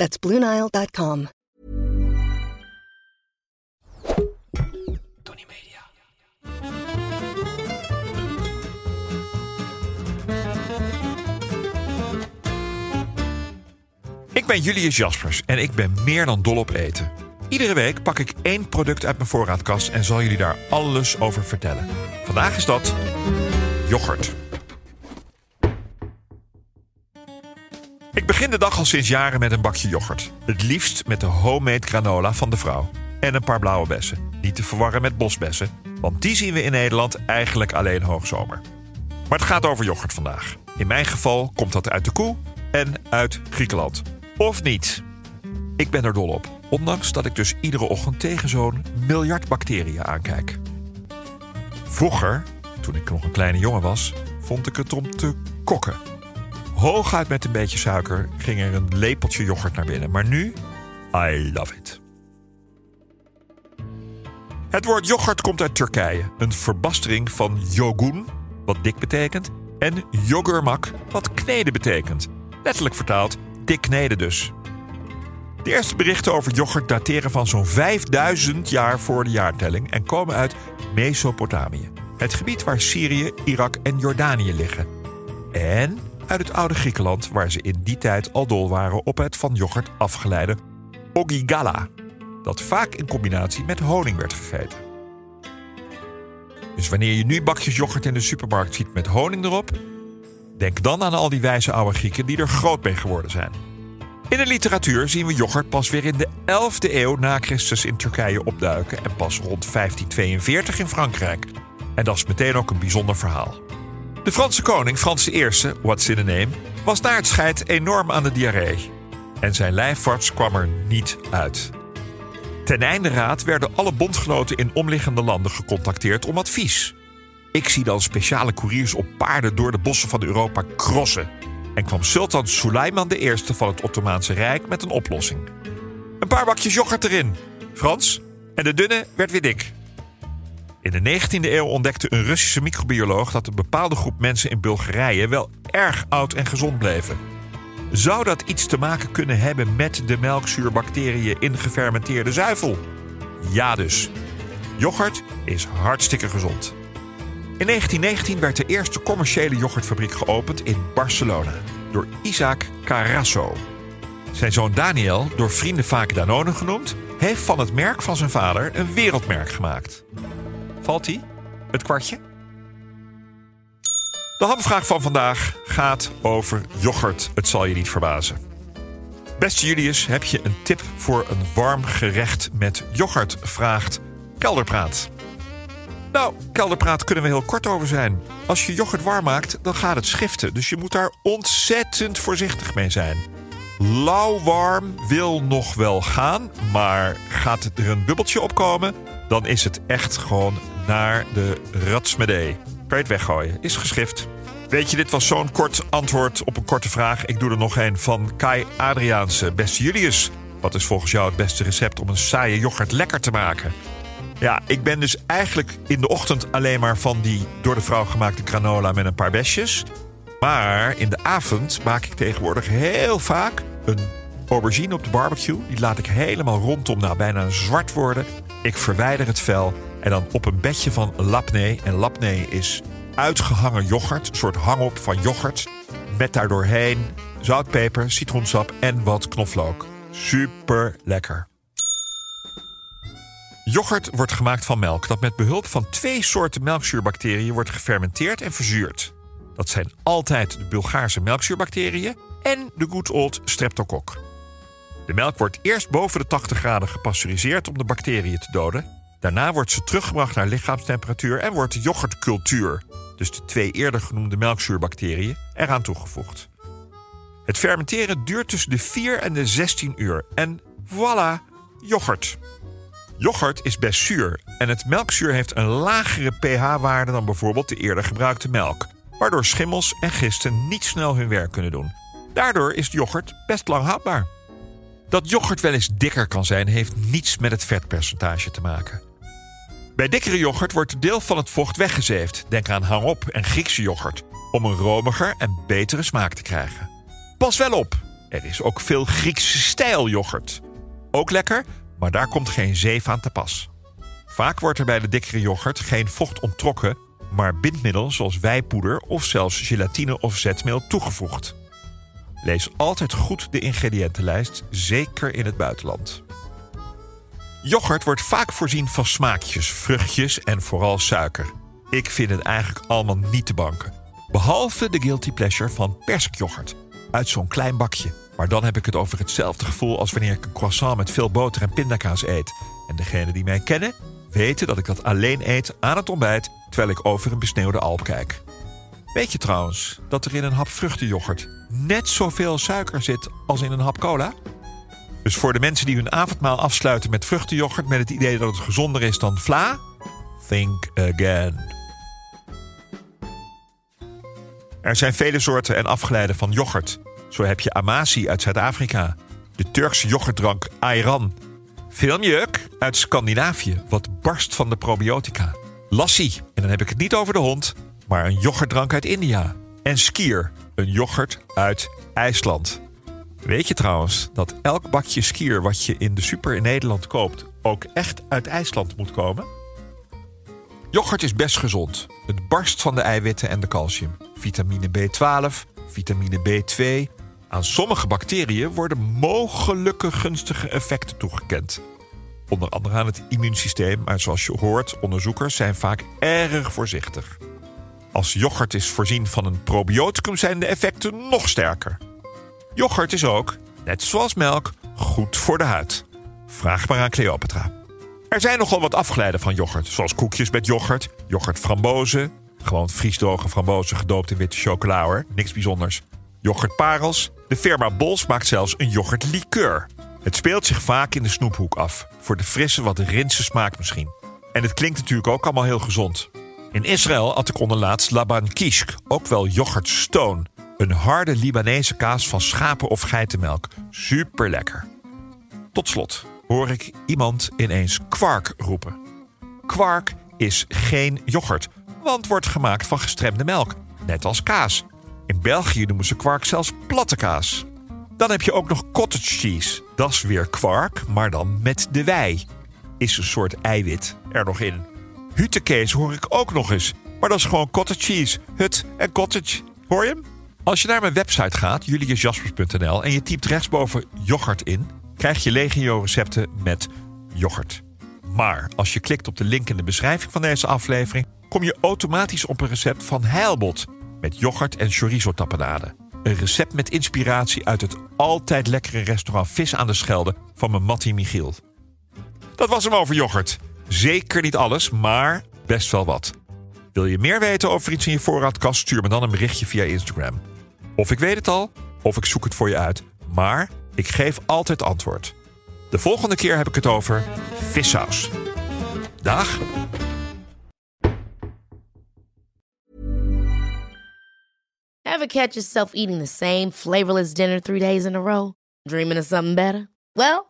That's BlueNile.com. Tony Media. Ik ben Julius Jaspers en ik ben meer dan dol op eten. Iedere week pak ik één product uit mijn voorraadkast en zal jullie daar alles over vertellen. Vandaag is dat yoghurt. Begin de dag al sinds jaren met een bakje yoghurt. Het liefst met de homemade granola van de vrouw. En een paar blauwe bessen. Niet te verwarren met bosbessen, want die zien we in Nederland eigenlijk alleen hoogzomer. Maar het gaat over yoghurt vandaag. In mijn geval komt dat uit de koe en uit Griekenland. Of niet? Ik ben er dol op, ondanks dat ik dus iedere ochtend tegen zo'n miljard bacteriën aankijk. Vroeger, toen ik nog een kleine jongen was, vond ik het om te kokken. Hooguit met een beetje suiker ging er een lepeltje yoghurt naar binnen. Maar nu, I love it. Het woord yoghurt komt uit Turkije. Een verbastering van yogun, wat dik betekent, en yogurmak, wat kneden betekent. Letterlijk vertaald, dik kneden dus. De eerste berichten over yoghurt dateren van zo'n 5000 jaar voor de jaartelling en komen uit Mesopotamië. Het gebied waar Syrië, Irak en Jordanië liggen. En uit het oude Griekenland, waar ze in die tijd al dol waren op het van yoghurt afgeleide ogigala, dat vaak in combinatie met honing werd gegeten. Dus wanneer je nu bakjes yoghurt in de supermarkt ziet met honing erop, denk dan aan al die wijze oude Grieken die er groot mee geworden zijn. In de literatuur zien we yoghurt pas weer in de 11e eeuw na Christus in Turkije opduiken en pas rond 1542 in Frankrijk. En dat is meteen ook een bijzonder verhaal. De Franse koning Frans I, what's in a name, was na het scheid enorm aan de diarree. En zijn lijfarts kwam er niet uit. Ten einde raad werden alle bondgenoten in omliggende landen gecontacteerd om advies. Ik zie dan speciale couriers op paarden door de bossen van Europa crossen. En kwam Sultan Suleiman I van het Ottomaanse Rijk met een oplossing. Een paar bakjes yoghurt erin, Frans, en de dunne werd weer dik. In de 19e eeuw ontdekte een Russische microbioloog dat een bepaalde groep mensen in Bulgarije wel erg oud en gezond bleven. Zou dat iets te maken kunnen hebben met de melkzuurbacteriën in gefermenteerde zuivel? Ja dus. Yoghurt is hartstikke gezond. In 1919 werd de eerste commerciële yoghurtfabriek geopend in Barcelona door Isaac Carasso. Zijn zoon Daniel, door vrienden vaak Danone genoemd, heeft van het merk van zijn vader een wereldmerk gemaakt. Valt? Het kwartje? De hamvraag van vandaag gaat over yoghurt. Het zal je niet verbazen. Beste Julius, heb je een tip voor een warm gerecht met yoghurt? Vraagt Kelderpraat. Nou, kelderpraat kunnen we heel kort over zijn. Als je yoghurt warm maakt, dan gaat het schiften. Dus je moet daar ontzettend voorzichtig mee zijn. Lauwwarm wil nog wel gaan, maar gaat er een bubbeltje opkomen, dan is het echt gewoon naar de ratsmedee. Kan je het weggooien? Is geschift. Weet je, dit was zo'n kort antwoord op een korte vraag. Ik doe er nog een van Kai Adriaanse. Beste Julius, wat is volgens jou het beste recept om een saaie yoghurt lekker te maken? Ja, ik ben dus eigenlijk in de ochtend alleen maar van die door de vrouw gemaakte granola met een paar besjes. Maar in de avond maak ik tegenwoordig heel vaak een aubergine op de barbecue. Die laat ik helemaal rondom, nou bijna zwart worden. Ik verwijder het vel en dan op een bedje van lapne. En lapne is uitgehangen yoghurt, een soort hangop van yoghurt. Met daardoorheen zout, peper, citroensap en wat knoflook. Super lekker. Yoghurt wordt gemaakt van melk dat met behulp van twee soorten melkzuurbacteriën wordt gefermenteerd en verzuurd. Dat zijn altijd de Bulgaarse melkzuurbacteriën en de good old streptokok. De melk wordt eerst boven de 80 graden gepasteuriseerd om de bacteriën te doden. Daarna wordt ze teruggebracht naar lichaamstemperatuur en wordt de yoghurtcultuur, dus de twee eerder genoemde melkzuurbacteriën, eraan toegevoegd. Het fermenteren duurt tussen de 4 en de 16 uur en Voilà, yoghurt. Yoghurt is best zuur en het melkzuur heeft een lagere pH-waarde dan bijvoorbeeld de eerder gebruikte melk, waardoor schimmels en gisten niet snel hun werk kunnen doen. Daardoor is yoghurt best lang houdbaar. Dat yoghurt wel eens dikker kan zijn, heeft niets met het vetpercentage te maken. Bij dikkere yoghurt wordt een deel van het vocht weggezeefd. Denk aan hangop en Griekse yoghurt, om een romiger en betere smaak te krijgen. Pas wel op, er is ook veel Griekse stijl yoghurt. Ook lekker, maar daar komt geen zeef aan te pas. Vaak wordt er bij de dikkere yoghurt geen vocht onttrokken, maar bindmiddel zoals wijpoeder of zelfs gelatine of zetmeel toegevoegd. Lees altijd goed de ingrediëntenlijst, zeker in het buitenland. Yoghurt wordt vaak voorzien van smaakjes, vruchtjes en vooral suiker. Ik vind het eigenlijk allemaal niet te banken. Behalve de guilty pleasure van persikyoghurt. Uit zo'n klein bakje. Maar dan heb ik het over hetzelfde gevoel als wanneer ik een croissant met veel boter en pindakaas eet. En degenen die mij kennen, weten dat ik dat alleen eet aan het ontbijt terwijl ik over een besneeuwde alp kijk. Weet je trouwens dat er in een hap vruchtenyoghurt net zoveel suiker zit als in een hap cola? Dus voor de mensen die hun avondmaal afsluiten met vruchtenyoghurt met het idee dat het gezonder is dan vla, think again. Er zijn vele soorten en afgeleiden van yoghurt. Zo heb je Amasi uit Zuid-Afrika, de Turkse yoghurtdrank Ayran, Filmjuk uit Scandinavië, wat barst van de probiotica. Lassi, en dan heb ik het niet over de hond, maar een yoghurtdrank uit India. En Skier, een yoghurt uit IJsland. Weet je trouwens dat elk bakje skier wat je in de super in Nederland koopt ook echt uit IJsland moet komen? Yoghurt is best gezond. Het barst van de eiwitten en de calcium. Vitamine B12, vitamine B2. Aan sommige bacteriën worden mogelijke gunstige effecten toegekend. Onder andere aan het immuunsysteem, maar zoals je hoort, onderzoekers zijn vaak erg voorzichtig. Als yoghurt is voorzien van een probioticum zijn de effecten nog sterker. Yoghurt is ook, net zoals melk, goed voor de huid. Vraag maar aan Cleopatra. Er zijn nogal wat afgeleiden van yoghurt, zoals koekjes met yoghurt, yoghurt frambozen, gewoon vriesdroge frambozen gedoopt in witte chocola hoor, niks bijzonders. Yoghurt parels, de firma Bols maakt zelfs een yoghurt liqueur. Het speelt zich vaak in de snoephoek af, voor de frisse wat rinse smaak misschien. En het klinkt natuurlijk ook allemaal heel gezond. In Israël had ik onderlaatst laban kishk, ook wel yoghurt stone. Een harde Libanese kaas van schapen- of geitenmelk. Super lekker. Tot slot hoor ik iemand ineens kwark roepen. Kwark is geen yoghurt, want wordt gemaakt van gestremde melk, net als kaas. In België noemen ze kwark zelfs platte kaas. Dan heb je ook nog cottage cheese. Dat is weer kwark, maar dan met de wei. Is een soort eiwit er nog in. Huttekees hoor ik ook nog eens. Maar dat is gewoon cottage cheese. Hut en cottage. Hoor je hem? Als je naar mijn website gaat, juliusjaspers.nl, en je typt rechtsboven yoghurt in, krijg je legio recepten met yoghurt. Maar als je klikt op de link in de beschrijving van deze aflevering, kom je automatisch op een recept van Heilbot met yoghurt en chorizo tapenade. Een recept met inspiratie uit het altijd lekkere restaurant Vis aan de Schelde van mijn Mattie Michiel. Dat was hem over yoghurt. Zeker niet alles, maar best wel wat. Wil je meer weten over iets in je voorraadkast? Stuur me dan een berichtje via Instagram. Of ik weet het al, of ik zoek het voor je uit. Maar ik geef altijd antwoord. De volgende keer heb ik het over vissaus. Dag! Ever catch yourself eating the same flavorless dinner three days in a row? Dreaming of something better? Well,